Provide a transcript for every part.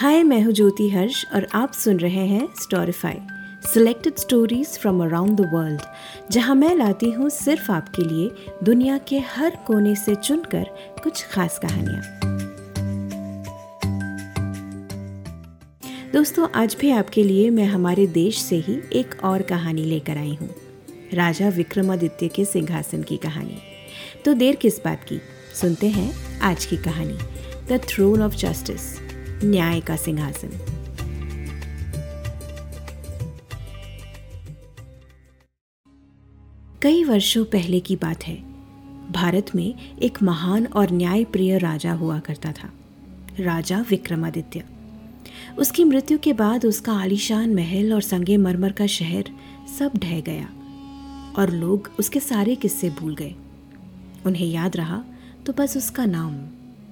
हाय, मैं हूँ ज्योति हर्ष और आप सुन रहे हैं Storify selected stories from around the world जहाँ मैं लाती हूँ सिर्फ़ आपके लिए दुनिया के हर कोने से चुनकर कुछ खास कहानियाँ। दोस्तों, आज भी आपके लिए मैं हमारे देश से ही एक और कहानी लेकर आई हूँ, राजा विक्रमादित्य के सिंहासन की कहानी। तो देर किस बात की? सुनते हैं आज की कहानी द थ्रोन ऑफ़ जस्टिस न्याय का सिंहासन। कई वर्षों पहले की बात है। भारत में एक महान और न्याय प्रिय राजा हुआ करता था, राजा विक्रमादित्य। उसकी मृत्यु के बाद उसका आलीशान महल और संगे मरमर का शहर सब ढह गया और लोग उसके सारे किस्से भूल गए। उन्हें याद रहा तो बस उसका नाम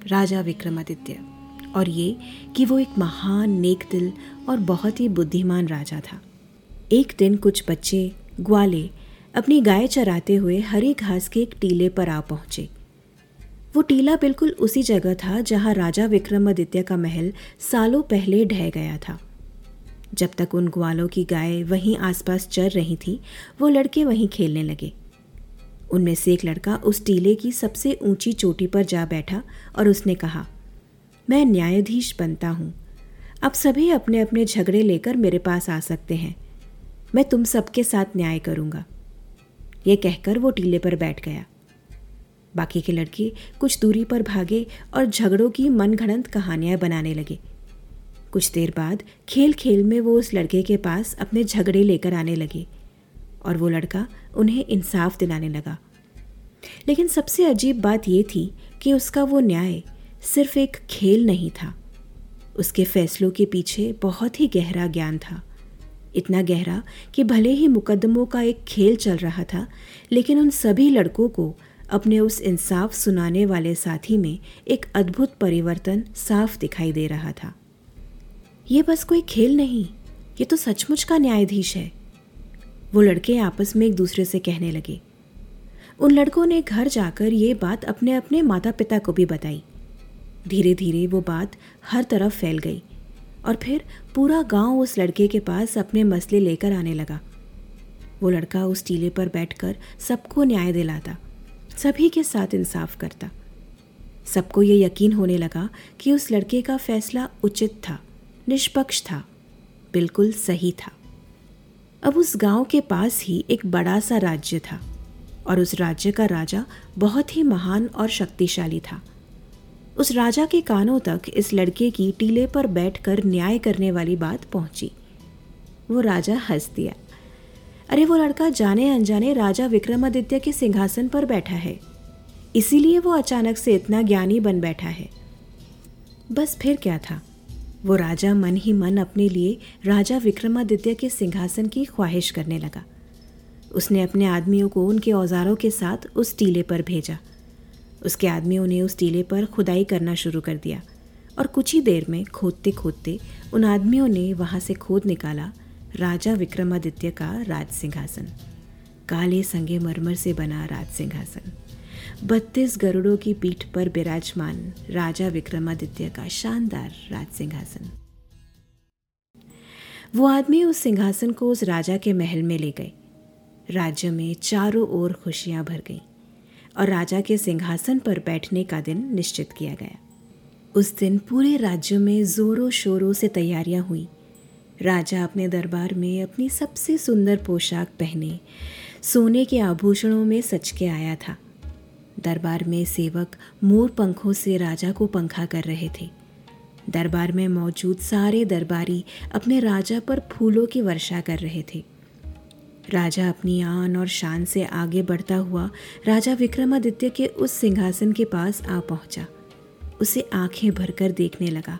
राजा विक्रमादित्य। और ये कि वो एक महान नेक दिल और बहुत ही बुद्धिमान राजा था। एक दिन कुछ बच्चे, ग्वाले, अपनी गाय चराते हुए हरी घास के एक टीले पर आ पहुँचे। वो टीला बिल्कुल उसी जगह था जहाँ राजा विक्रमादित्य का महल सालों पहले ढह गया था। जब तक उन ग्वालों की गाय वहीं आसपास चर रही थी, वो लड़के वहीं खेलने लगे। उनमें से एक लड़का उस टीले की सबसे ऊँची चोटी पर जा बैठा और उसने कहा मैं न्यायाधीश बनता हूँ। अब सभी अपने अपने झगड़े लेकर मेरे पास आ सकते हैं। मैं तुम सबके साथ न्याय करूँगा। ये कहकर वो टीले पर बैठ गया। बाकी के लड़के कुछ दूरी पर भागे और झगड़ों की मनगढ़ंत कहानियाँ बनाने लगे। कुछ देर बाद खेल खेल में वो उस लड़के के पास अपने झगड़े लेकर आने लगे और वो लड़का उन्हें इंसाफ दिलाने लगा। लेकिन सबसे अजीब बात ये थी कि उसका वो न्याय सिर्फ़ एक खेल नहीं था। उसके फैसलों के पीछे बहुत ही गहरा ज्ञान था। इतना गहरा कि भले ही मुकदमों का एक खेल चल रहा था, लेकिन उन सभी लड़कों को अपने उस इंसाफ सुनाने वाले साथी में एक अद्भुत परिवर्तन साफ़ दिखाई दे रहा था। ये बस कोई खेल नहीं, ये तो सचमुच का न्यायाधीश है। वो लड़के आपस में एक दूसरे से कहने लगे। उन लड़कों ने घर जाकर ये बात अपने अपने माता पिता को भी बताई। धीरे धीरे वो बात हर तरफ़ फैल गई और फिर पूरा गाँव उस लड़के के पास अपने मसले लेकर आने लगा। वो लड़का उस टीले पर बैठकर सबको न्याय दिलाता, सभी के साथ इंसाफ करता। सबको ये यकीन होने लगा कि उस लड़के का फैसला उचित था, निष्पक्ष था, बिल्कुल सही था। अब उस गाँव के पास ही एक बड़ा सा राज्य था और उस राज्य का राजा बहुत ही महान और शक्तिशाली था। उस राजा के कानों तक इस लड़के की टीले पर बैठकर न्याय करने वाली बात पहुँची। वो राजा हंस दिया। अरे, वो लड़का जाने अनजाने राजा विक्रमादित्य के सिंहासन पर बैठा है। इसीलिए वो अचानक से इतना ज्ञानी बन बैठा है। बस फिर क्या था? वो राजा मन ही मन अपने लिए राजा विक्रमादित्य के सिंहासन की ख्वाहिश करने लगा। उसने अपने आदमियों को उनके औजारों के साथ उस टीले पर भेजा। उसके आदमियों ने उस टीले पर खुदाई करना शुरू कर दिया और कुछ ही देर में खोदते खोदते उन आदमियों ने वहाँ से खोद निकाला राजा विक्रमादित्य का राज सिंहासन काले संगे मरमर से बना राज सिंहासन बत्तीस गरुड़ों की पीठ पर विराजमान राजा विक्रमादित्य का शानदार राज सिंहासन वो आदमी उस सिंहासन को उस राजा के महल में ले गए। राज्य में चारों ओर खुशियाँ भर गईं। और राजा के सिंहासन पर बैठने का दिन निश्चित किया गया। उस दिन पूरे राज्य में जोरों शोरों से तैयारियाँ हुई। राजा अपने दरबार में अपनी सबसे सुंदर पोशाक पहने, सोने के आभूषणों में सच के आया था। दरबार में सेवक मोर पंखों से राजा को पंखा कर रहे थे। दरबार में मौजूद सारे दरबारी अपने राजा पर फूलों की वर्षा कर रहे थे। राजा अपनी आन और शान से आगे बढ़ता हुआ राजा विक्रमादित्य के उस सिंहासन के पास आ पहुँचा। उसे आँखें भरकर देखने लगा।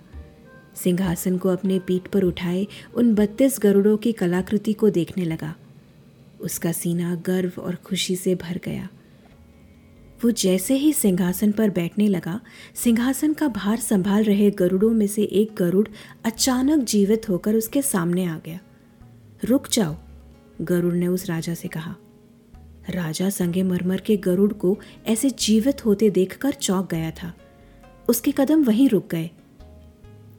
सिंहासन को अपने पीठ पर उठाए उन बत्तीस गरुड़ों की कलाकृति को देखने लगा। उसका सीना गर्व और खुशी से भर गया। वो जैसे ही सिंहासन पर बैठने लगा, सिंहासन का भार संभाल रहे गरुड़ों में से एक गरुड़ अचानक जीवित होकर उसके सामने आ गया। रुक जाओ गरुड़ ने उस राजा से कहा, राजा संगे मरमर के गरुड़ को ऐसे जीवित होते देखकर चौंक गया था। उसके कदम वहीं रुक गए।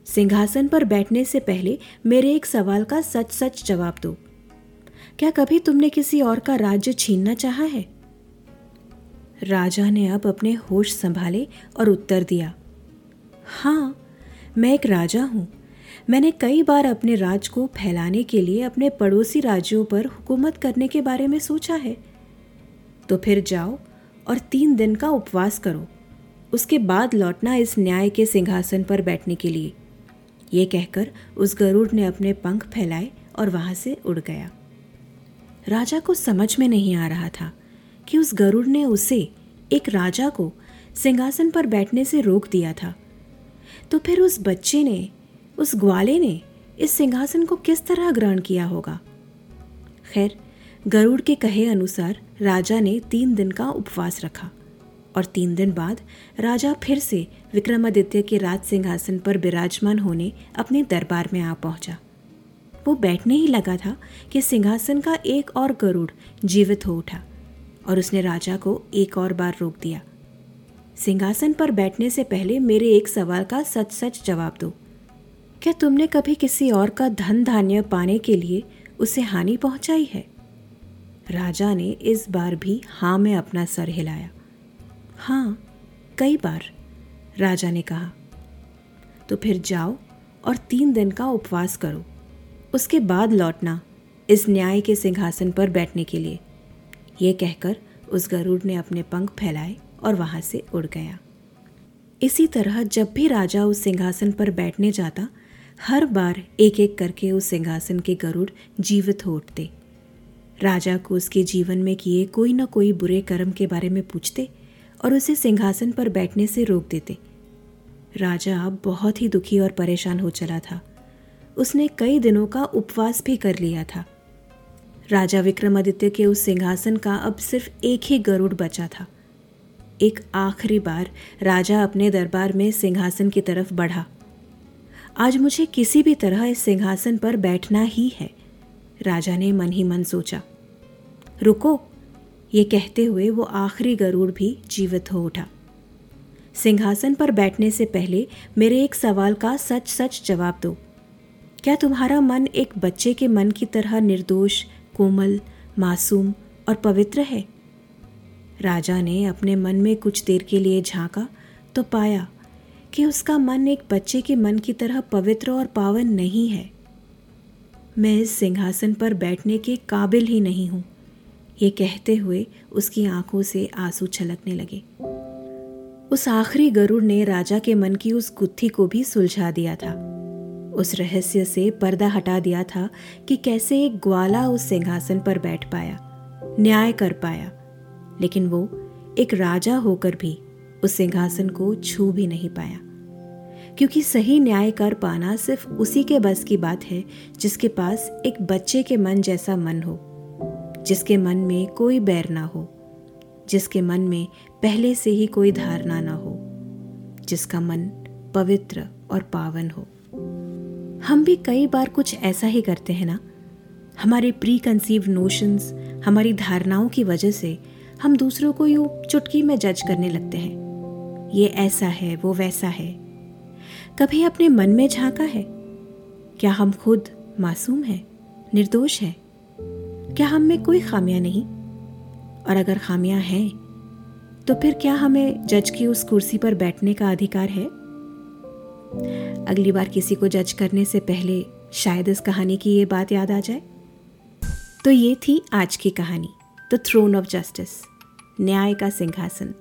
सिंहासन पर बैठने से पहले मेरे एक सवाल का सच सच जवाब दो। क्या कभी तुमने किसी और का राज्य छीनना चाहा है? राजा ने अब अपने होश संभाले और उत्तर दिया हाँ मैं एक राजा हूँ। मैंने कई बार अपने राज को फैलाने के लिए अपने पड़ोसी राज्यों पर हुकूमत करने के बारे में सोचा है। तो फिर जाओ और तीन दिन का उपवास करो। उसके बाद लौटना इस न्याय के सिंहासन पर बैठने के लिए। ये कहकर उस गरुड़ ने अपने पंख फैलाए और वहाँ से उड़ गया। राजा को समझ में नहीं आ रहा था कि उस गरुड़ ने उसे एक राजा को सिंहासन पर बैठने से रोक दिया था। तो फिर उस बच्चे ने उस ग्वाले ने इस सिंहासन को किस तरह ग्रहण किया होगा? खैर, गरुड़ के कहे अनुसार राजा ने तीन दिन का उपवास रखा और तीन दिन बाद राजा फिर से विक्रमादित्य के राज सिंहासन पर विराजमान होने अपने दरबार में आ पहुँचा। वो बैठने ही लगा था कि सिंहासन का एक और गरुड़ जीवित हो उठा और उसने राजा को एक और बार रोक दिया। सिंहासन पर बैठने से पहले मेरे एक सवाल का सच सच जवाब दो। क्या तुमने कभी किसी और का धन धान्य पाने के लिए उसे हानि पहुंचाई है? राजा ने इस बार भी हाँ में अपना सर हिलाया। हाँ कई बार, राजा ने कहा। तो फिर जाओ और तीन दिन का उपवास करो। उसके बाद लौटना इस न्याय के सिंहासन पर बैठने के लिए। ये कहकर उस गरुड़ ने अपने पंख फैलाए और वहाँ से उड़ गया। इसी तरह जब भी राजा उस सिंहासन पर बैठने जाता हर बार एक एक करके उस सिंहासन के गरुड़ जीवित हो उठते। राजा को उसके जीवन में किए कोई ना कोई बुरे कर्म के बारे में पूछते और उसे सिंहासन पर बैठने से रोक देते। राजा अब बहुत ही दुखी और परेशान हो चला था। उसने कई दिनों का उपवास भी कर लिया था। राजा विक्रमादित्य के उस सिंहासन का अब सिर्फ़ एक ही गरुड़ बचा था। एक आखिरी बार राजा अपने दरबार में सिंहासन की तरफ़ बढ़ा। आज मुझे किसी भी तरह इस सिंहासन पर बैठना ही है। राजा ने मन ही मन सोचा, रुको, ये कहते हुए वो आखिरी गरुड़ भी जीवित हो उठा। सिंहासन पर बैठने से पहले मेरे एक सवाल का सच सच जवाब दो। क्या तुम्हारा मन एक बच्चे के मन की तरह निर्दोष, कोमल, मासूम और पवित्र है? राजा ने अपने मन में कुछ देर के लिए झांका तो पाया कि उसका मन एक बच्चे के मन की तरह पवित्र और पावन नहीं है। मैं इस सिंहासन पर बैठने के काबिल ही नहीं हूँ। ये कहते हुए उसकी आँखों से आँसू छलकने लगे। उस आखिरी गरुड़ ने राजा के मन की उस गुत्थी को भी सुलझा दिया था। उस रहस्य से पर्दा हटा दिया था कि कैसे एक ग्वाला उस सिंहासन पर बैठ पाया, न्याय कर पाया। लेकिन वो एक राजा होकर भी उस सिंहासन को छू भी नहीं पाया। क्योंकि सही न्याय कर पाना सिर्फ़ उसी के बस की बात है, जिसके पास एक बच्चे के मन जैसा मन हो, जिसके मन में कोई बैर ना हो, जिसके मन में पहले से ही कोई धारणा ना हो, जिसका मन पवित्र और पावन हो। हम भी कई बार कुछ ऐसा ही करते हैं ना? हमारे प्री कंसीव नोशंस हमारी धारणाओं की वजह से हम दूसरों को यूँ चुटकी में जज करने लगते हैं। ये ऐसा है, वो वैसा है। कभी अपने मन में झांका है? क्या हम खुद मासूम हैं? निर्दोष हैं? क्या हम में कोई खामियाँ नहीं? और अगर खामियाँ हैं तो फिर क्या हमें जज की उस कुर्सी पर बैठने का अधिकार है? अगली बार किसी को जज करने से पहले शायद इस कहानी की ये बात याद आ जाए। तो ये थी आज की कहानी द थ्रोन ऑफ़ जस्टिस न्याय का सिंहासन।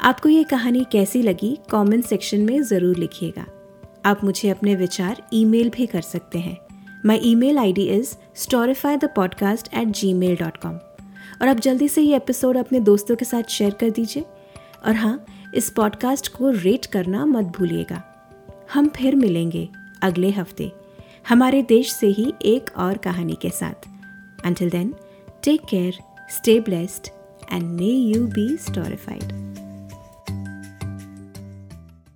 आपको ये कहानी कैसी लगी कमेंट सेक्शन में ज़रूर लिखिएगा। आप मुझे अपने विचार ईमेल भी कर सकते हैं। My email I D is Storify the podcast at gmail dot com और आप जल्दी से ये एपिसोड अपने दोस्तों के साथ शेयर कर दीजिए। और हाँ इस पॉडकास्ट को रेट करना मत भूलिएगा। हम फिर मिलेंगे अगले हफ़्ते, हमारे देश से ही एक और कहानी के साथ। Until then take care stay blessed and may you be storified